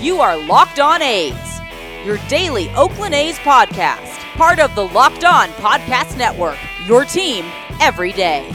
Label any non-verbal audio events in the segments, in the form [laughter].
You are Locked On A's, your daily Oakland A's podcast, part of the Locked On Podcast Network, your team every day.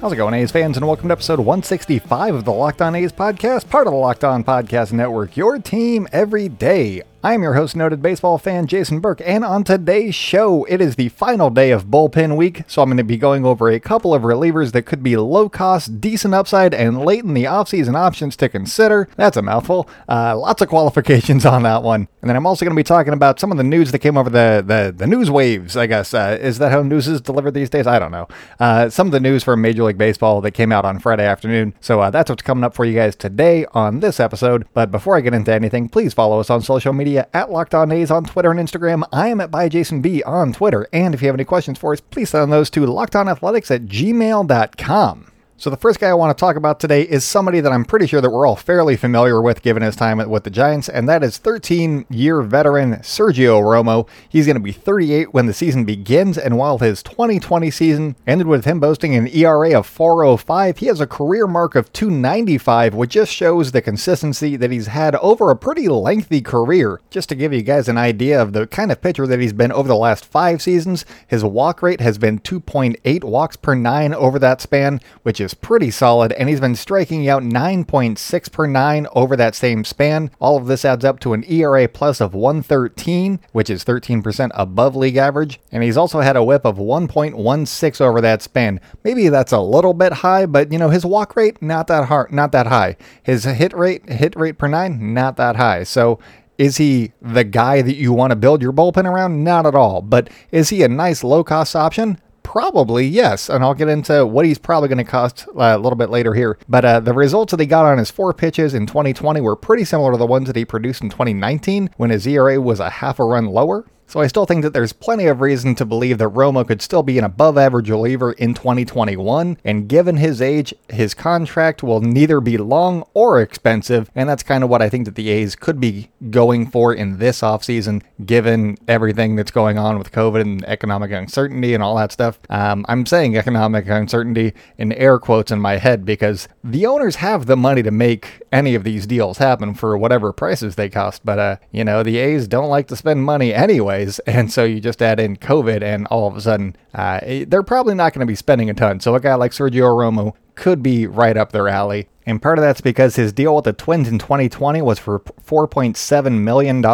How's it going, A's fans, and welcome to episode 165 of the Locked On A's podcast, part of the Locked On Podcast Network, your team every day. I am your host, noted baseball fan Jason Burke, and on today's show, it is the final day of bullpen week, so I'm going to be going over a couple of relievers that could be low cost, decent upside, and late in the offseason options to consider. That's a mouthful. Uh, lots of qualifications [laughs] on that one. And then I'm also going to be talking about some of the news that came over the, the, the news waves, I guess. Uh, is that how news is delivered these days? I don't know. Uh, some of the news from Major League Baseball that came out on Friday afternoon. So uh, that's what's coming up for you guys today on this episode. But before I get into anything, please follow us on social media at Locked On A's on Twitter and Instagram. I am at ByJasonB on Twitter. And if you have any questions for us, please send those to lockedonathletics at gmail.com. So the first guy I want to talk about today is somebody that I'm pretty sure that we're all fairly familiar with given his time with the Giants, and that is 13-year veteran Sergio Romo. He's going to be 38 when the season begins, and while his 2020 season ended with him boasting an ERA of 405, he has a career mark of 295, which just shows the consistency that he's had over a pretty lengthy career. Just to give you guys an idea of the kind of pitcher that he's been over the last five seasons, his walk rate has been 2.8 walks per nine over that span, which pretty solid, and he's been striking out 9.6 per 9 over that same span. All of this adds up to an ERA plus of 113, which is 13% above league average, and he's also had a whip of 1.16 over that span. Maybe that's a little bit high, but you know, his walk rate not that hard, not that high. His hit rate, hit rate per 9 not that high. So is he the guy that you want to build your bullpen around? Not at all. But is he a nice low cost option? Probably, yes. And I'll get into what he's probably going to cost uh, a little bit later here. But uh, the results that he got on his four pitches in 2020 were pretty similar to the ones that he produced in 2019 when his ERA was a half a run lower. So I still think that there's plenty of reason to believe that Romo could still be an above average reliever in 2021, and given his age, his contract will neither be long or expensive, and that's kind of what I think that the A's could be going for in this offseason, given everything that's going on with COVID and economic uncertainty and all that stuff. Um, I'm saying economic uncertainty in air quotes in my head because the owners have the money to make any of these deals happen for whatever prices they cost, but uh, you know, the A's don't like to spend money anyway anyways. [laughs] And so you just add in COVID, and all of a sudden, uh, they're probably not going to be spending a ton. So a guy like Sergio Romo could be right up their alley. And part of that's because his deal with the Twins in 2020 was for $4.7 million.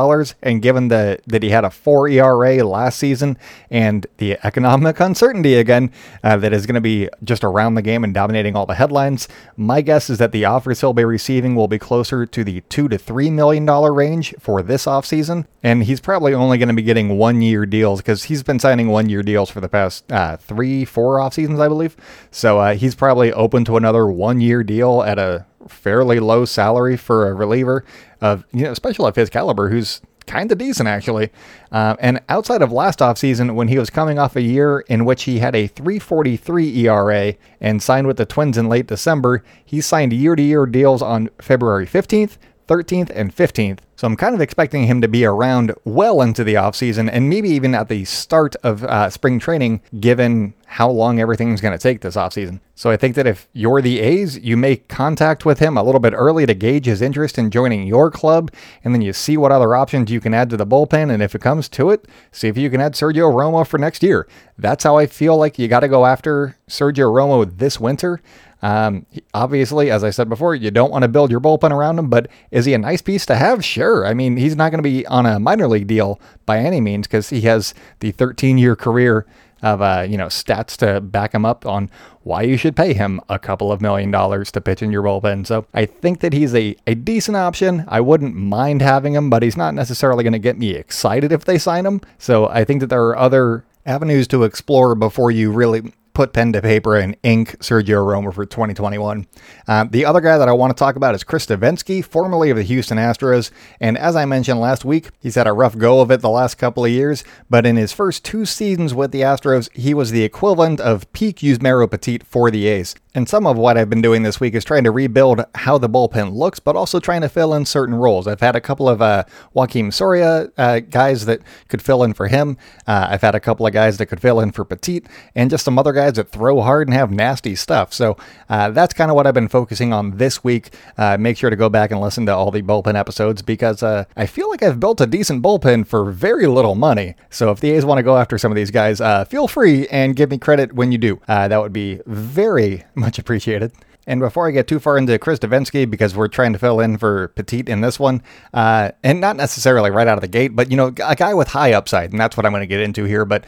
And given the, that he had a 4 ERA last season and the economic [laughs] uncertainty again uh, that is going to be just around the game and dominating all the headlines, my guess is that the offers he'll be receiving will be closer to the 2 to $3 million range for this offseason. And he's probably only going to be getting one year deals because he's been signing one year deals for the past uh, three, four off seasons, I believe. So uh, he's probably open to another one year deal at a fairly low salary for a reliever of, you know, especially of his caliber, who's kind of decent actually. Uh, and outside of last offseason, when he was coming off a year in which he had a 343 ERA and signed with the Twins in late December, he signed year to year deals on February 15th, 13th, and 15th. So I'm kind of expecting him to be around well into the offseason and maybe even at the start of uh, spring training, given how long everything's going to take this offseason. So I think that if you're the A's, you make contact with him a little bit early to gauge his interest in joining your club, and then you see what other options you can add to the bullpen. And if it comes to it, see if you can add Sergio Romo for next year. That's how I feel like you got to go after Sergio Romo this winter. Um, obviously, as I said before, you don't want to build your bullpen around him, but is he a nice piece to have? Sure. I mean, he's not going to be on a minor league deal by any means because he has the 13 year career of uh, you know stats to back him up on why you should pay him a couple of million dollars to pitch in your bullpen. So I think that he's a, a decent option. I wouldn't mind having him, but he's not necessarily going to get me excited if they sign him. So I think that there are other avenues to explore before you really put pen to paper and ink Sergio Romo for 2021. Uh, the other guy that I want to talk about is Chris Devenski, formerly of the Houston Astros. And as I mentioned last week, he's had a rough go of it the last couple of years, but in his first two seasons with the Astros, he was the equivalent of peak Yusmeiro Petit for the A's. And some of what I've been doing this week is trying to rebuild how the bullpen looks, but also trying to fill in certain roles. I've had a couple of uh, Joakim Soria uh, guys that could fill in for him. Uh, I've had a couple of guys that could fill in for Petit, and just some other guys that throw hard and have nasty stuff. So uh, that's kind of what I've been focusing on this week. Uh, make sure to go back and listen to all the bullpen episodes because uh, I feel like I've built a decent bullpen for very little money. So if the A's want to go after some of these guys, feel free and give me credit when you do. that would be very much appreciated. And before I get too far into Chris Devenski, because we're trying to fill in for Petit in this one, uh, and not necessarily right out of the gate, but you know, a guy with high upside, and that's what I'm going to get into here. But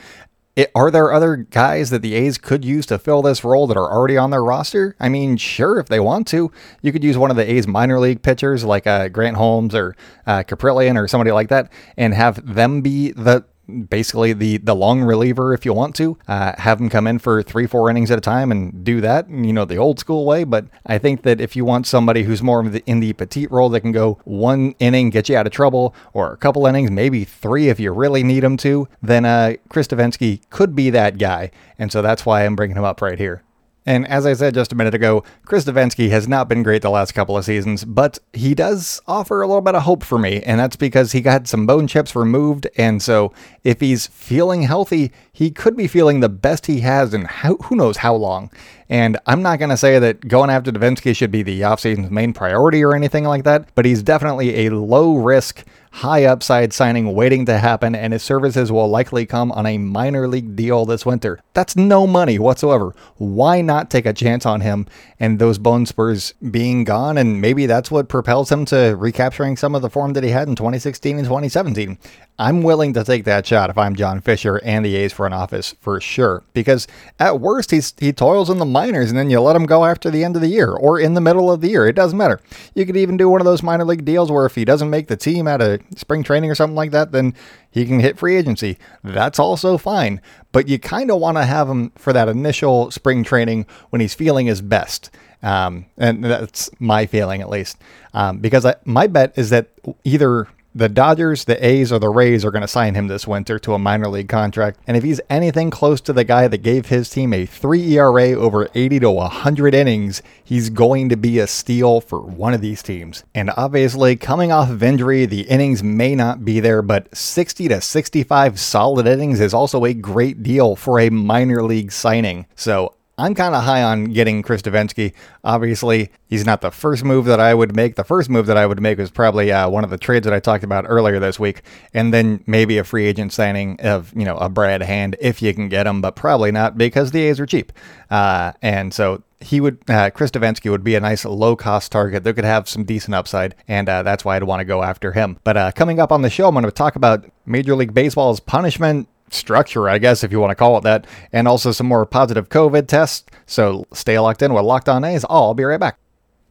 it, are there other guys that the A's could use to fill this role that are already on their roster? I mean, sure, if they want to, you could use one of the A's minor league pitchers like uh, Grant Holmes or uh, Kaprielian or somebody like that, and have them be the basically the the long reliever if you want to uh, have him come in for three four innings at a time and do that you know the old school way. But i think that if you want somebody who's more the, in the Petit role that can go one inning get you out of trouble or a couple innings maybe three if you really need him to then uh, chris Devenski could be that guy. And so that's why i'm bringing him up right here and as I said just a minute ago, Chris Devenski has not been great the last couple of seasons, but he does offer a little bit of hope for me, and that's because he got some bone chips removed, and so if he's feeling healthy, he could be feeling the best he has in how, who knows how long. And I'm not going to say that going after Devenski should be the offseason's main priority or anything like that, but he's definitely a low risk, high upside signing waiting to happen, and his services will likely come on a minor league deal this winter. That's no money whatsoever. Why not take a chance on him and those bone spurs being gone? And maybe that's what propels him to recapturing some of the form that he had in 2016 and 2017. I'm willing to take that shot if I'm John Fisher and the A's front office for sure. Because at worst, he's he toils in the minors, and then you let him go after the end of the year or in the middle of the year. It doesn't matter. You could even do one of those minor league deals where if he doesn't make the team out of spring training or something like that, then he can hit free agency. That's also fine. But you kind of want to have him for that initial spring training when he's feeling his best. Um, and that's my feeling at least. Um, because I, my bet is that either the Dodgers, the A's, or the Rays are going to sign him this winter to a minor league contract. And if he's anything close to the guy that gave his team a 3 ERA over 80 to 100 innings, he's going to be a steal for one of these teams. And obviously, coming off of injury, the innings may not be there, but 60 to 65 solid innings is also a great deal for a minor league signing. So I'm kind of high on getting Chris Devenski. Obviously, he's not the first move that I would make. The first move that I would make was probably uh, one of the trades that I talked about earlier this week, and then maybe a free agent signing of you know a Brad Hand if you can get him, but probably not because the A's are cheap. Uh, and so he would uh, Chris Devenski would be a nice low cost target that could have some decent upside, and uh, that's why I'd want to go after him. But uh, coming up on the show, I'm going to talk about Major League Baseball's punishment structure, I guess, if you want to call it that, and also some more positive COVID tests. So stay locked in with Locked On A's. I'll be right back.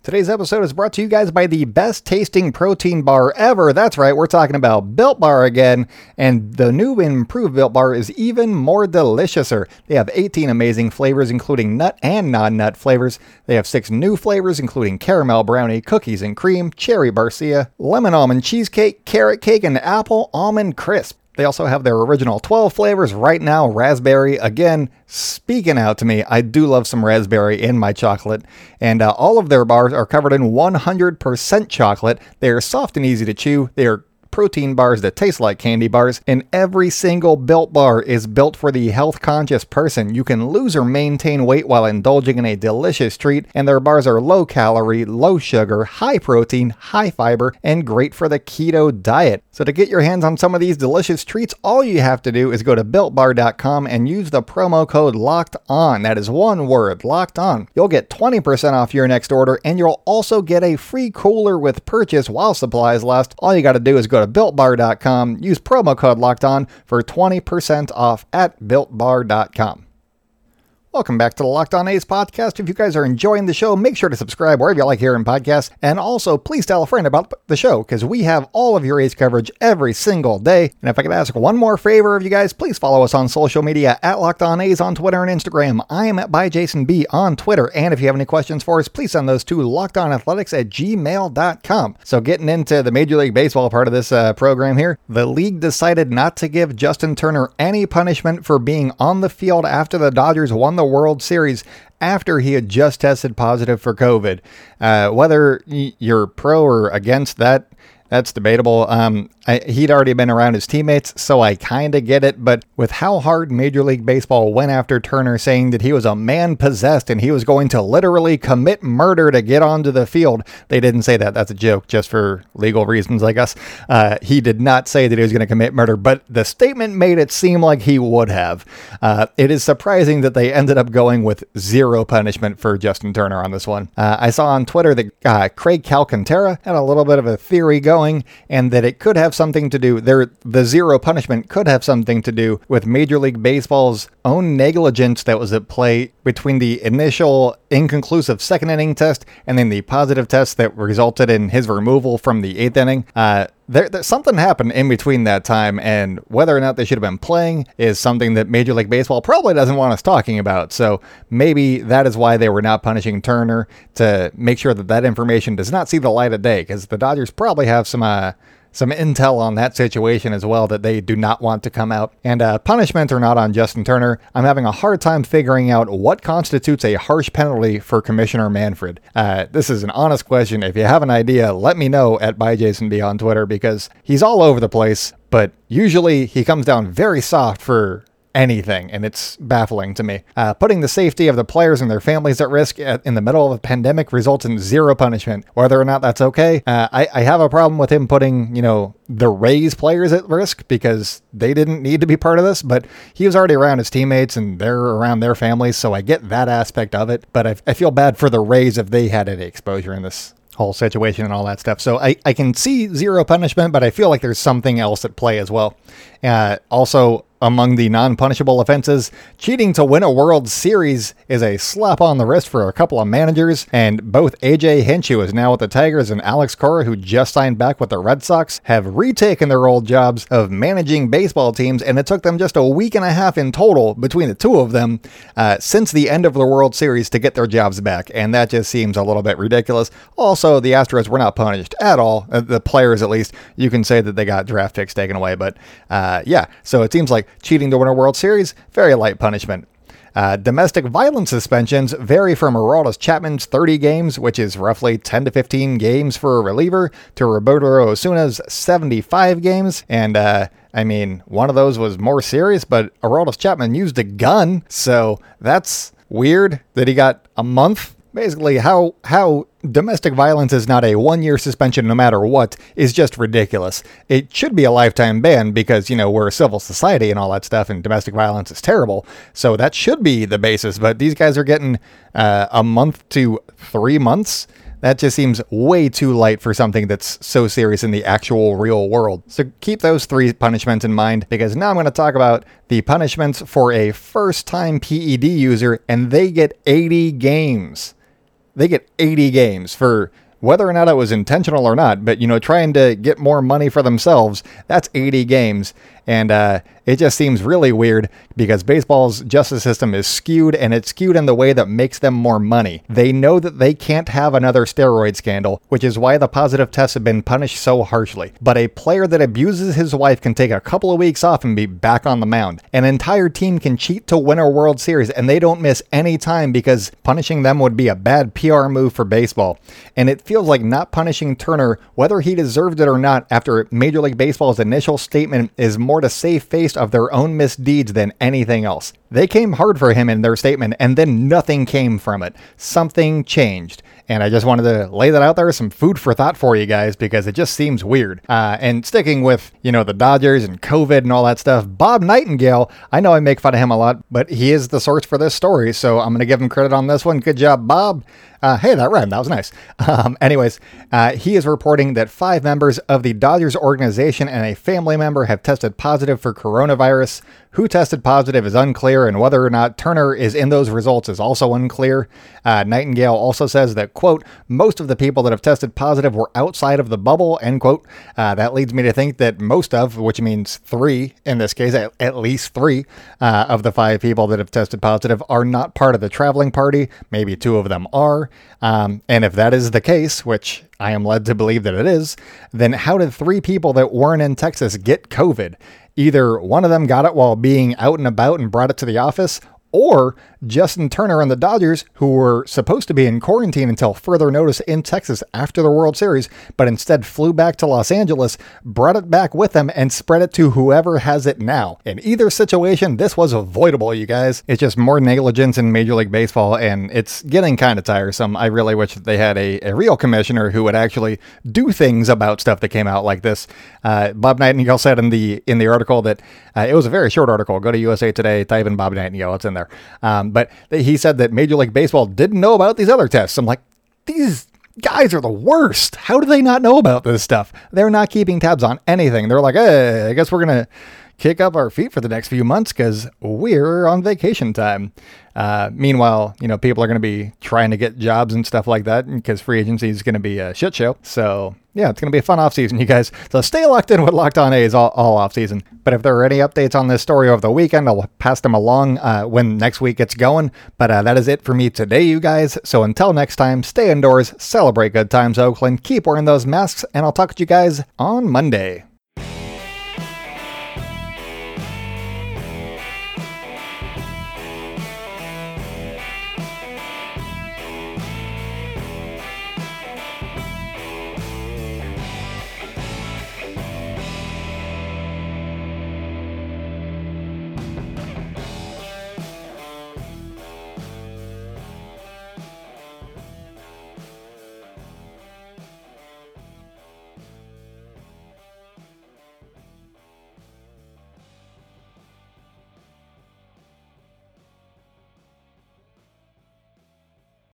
Today's episode is brought to you guys by the best tasting protein bar ever. That's right, we're talking about Built Bar again, and the new improved Built Bar is even more deliciouser. They have 18 amazing flavors, including nut and non nut flavors. They have six new flavors, including caramel brownie, cookies and cream, cherry barcia, lemon almond cheesecake, carrot cake, and apple almond crisp. They also have their original 12 flavors right now, raspberry. Again, speaking out to me, I do love some raspberry in my chocolate. And uh, all of their bars are covered in 100% chocolate. They are soft and easy to chew. They are protein bars that taste like candy bars, and every single built bar is built for the health conscious person. You can lose or maintain weight while indulging in a delicious treat, and their bars are low calorie, low sugar, high protein, high fiber, and great for the keto diet. So to get your hands on some of these delicious treats, all you have to do is go to builtbar.com and use the promo code locked on. That is one word, locked on. You'll get 20% off your next order, and you'll also get a free cooler with purchase while supplies last. All you got to do is go to builtbar.com. Use promo code locked on for 20% off at builtbar.com. Welcome back to the Locked On A's podcast. If you guys are enjoying the show, make sure to subscribe wherever you like hearing podcasts. And also, please tell a friend about the show because we have all of your A's coverage every single day. And if I could ask one more favor of you guys, please follow us on social media at Locked On A's on Twitter and Instagram. I am at by Jason B on Twitter. And if you have any questions for us, please send those to lockedonathletics at gmail.com. So, getting into the Major League Baseball part of this uh, program here, the league decided not to give Justin Turner any punishment for being on the field after the Dodgers won the the World Series after he had just tested positive for COVID. Uh, whether you're pro or against that, that's debatable. Um, I, he'd already been around his teammates, so I kind of get it. But with how hard Major League Baseball went after Turner, saying that he was a man possessed and he was going to literally commit murder to get onto the field, they didn't say that. That's a joke, just for legal reasons, I guess. Uh, he did not say that he was going to commit murder, but the statement made it seem like he would have. Uh, it is surprising that they ended up going with zero punishment for Justin Turner on this one. Uh, I saw on Twitter that uh, Craig Calcaterra had a little bit of a theory going, and that it could have something to do there the zero punishment could have something to do with Major League Baseball's own negligence that was at play between the initial inconclusive second inning test and then the positive test that resulted in his removal from the eighth inning. Uh, there, there, something happened in between that time, and whether or not they should have been playing is something that Major League Baseball probably doesn't want us talking about. So maybe that is why they were not punishing Turner to make sure that that information does not see the light of day, because the Dodgers probably have some uh, some intel on that situation as well that they do not want to come out. And uh, punishment or not on Justin Turner, I'm having a hard time figuring out what constitutes a harsh penalty for Commissioner Manfred. Uh, this is an honest question. If you have an idea, let me know at byjasonb on Twitter because he's all over the place. But usually he comes down very soft for anything, and it's baffling to me. Uh, putting the safety of the players and their families at risk at, in the middle of a pandemic results in zero punishment. Whether or not that's okay, uh, I, I have a problem with him putting, you know, the Rays players at risk because they didn't need to be part of this, but he was already around his teammates and they're around their families, so I get that aspect of it. But I, I feel bad for the Rays if they had any exposure in this whole situation and all that stuff. So I, I can see zero punishment, but I feel like there's something else at play as well. Uh, also, among the non punishable offenses, cheating to win a World Series is a slap on the wrist for a couple of managers, and both AJ Hinch, who is now with the Tigers, and Alex Cora, who just signed back with the Red Sox, have retaken their old jobs of managing baseball teams, and it took them just a week and a half in total between the two of them uh, since the end of the World Series to get their jobs back, and that just seems a little bit ridiculous. Also, the Astros were not punished at all, uh, the players at least. You can say that they got draft picks taken away, but uh, yeah, so it seems like cheating to win a World Series, very light punishment. Uh, domestic violence suspensions vary from Aroldis Chapman's 30 games, which is roughly 10 to 15 games for a reliever, to Roberto Osuna's 75 games. And, uh, I mean, one of those was more serious, but Aroldis Chapman used a gun, so that's weird that he got a month basically how how domestic violence is not a one year suspension no matter what is just ridiculous. It should be a lifetime ban because, you know, we're a civil society and all that stuff, and domestic violence is terrible. So that should be the basis. But these guys are getting uh, a month to three months. That just seems way too light for something that's so serious in the actual real world. So keep those three punishments in mind because now I'm going to talk about the punishments for a first time PED user, and they get 80 games they get 80 games for whether or not it was intentional or not, but you know, trying to get more money for themselves, that's 80 games. And uh, it just seems really weird because baseball's justice system is skewed and it's skewed in the way that makes them more money. They know that they can't have another steroid scandal, which is why the positive tests have been punished so harshly. But a player that abuses his wife can take a couple of weeks off and be back on the mound. An entire team can cheat to win a World Series and they don't miss any time because punishing them would be a bad PR move for baseball. And it feels like not punishing Turner, whether he deserved it or not, after Major League Baseball's initial statement is more to save face of their own misdeeds than anything else. They came hard for him in their statement, and then nothing came from it. Something changed. And I just wanted to lay that out there, some food for thought for you guys, because it just seems weird. Uh, and sticking with, you know, the Dodgers and COVID and all that stuff, Bob Nightingale, I know I make fun of him a lot, but he is the source for this story. So I'm going to give him credit on this one. Good job, Bob. Uh, hey, that rhymed. That was nice. Um, anyways, uh, he is reporting that five members of the Dodgers organization and a family member have tested positive for coronavirus. Who tested positive is unclear, and whether or not Turner is in those results is also unclear. Uh, Nightingale also says that, quote, most of the people that have tested positive were outside of the bubble, end quote. Uh, that leads me to think that most of, which means three in this case, at, at least three uh, of the five people that have tested positive are not part of the traveling party. Maybe two of them are. Um, and if that is the case, which I am led to believe that it is, then how did three people that weren't in Texas get COVID? Either one of them got it while being out and about and brought it to the office, or Justin Turner and the Dodgers, who were supposed to be in quarantine until further notice in Texas after the World Series, but instead flew back to Los Angeles, brought it back with them, and spread it to whoever has it now. In either situation, this was avoidable, you guys. It's just more negligence in Major League Baseball, and it's getting kind of tiresome. I really wish they had a, a real commissioner who would actually do things about stuff that came out like this. Uh, Bob Nightingale said in the in the article that uh, it was a very short article. Go to USA Today, type in Bob Nightingale, it's in there. Um, but he said that Major League Baseball didn't know about these other tests. I'm like, these guys are the worst. How do they not know about this stuff? They're not keeping tabs on anything. They're like, hey, I guess we're going to kick up our feet for the next few months because we're on vacation time. Uh, meanwhile, you know, people are going to be trying to get jobs and stuff like that because free agency is going to be a shit show. So, yeah, it's going to be a fun off season, you guys. So stay locked in with Locked On A's all, all off season. But if there are any updates on this story over the weekend, I'll pass them along uh, when next week gets going. But uh, that is it for me today, you guys. So until next time, stay indoors, celebrate good times, Oakland, keep wearing those masks, and I'll talk to you guys on Monday.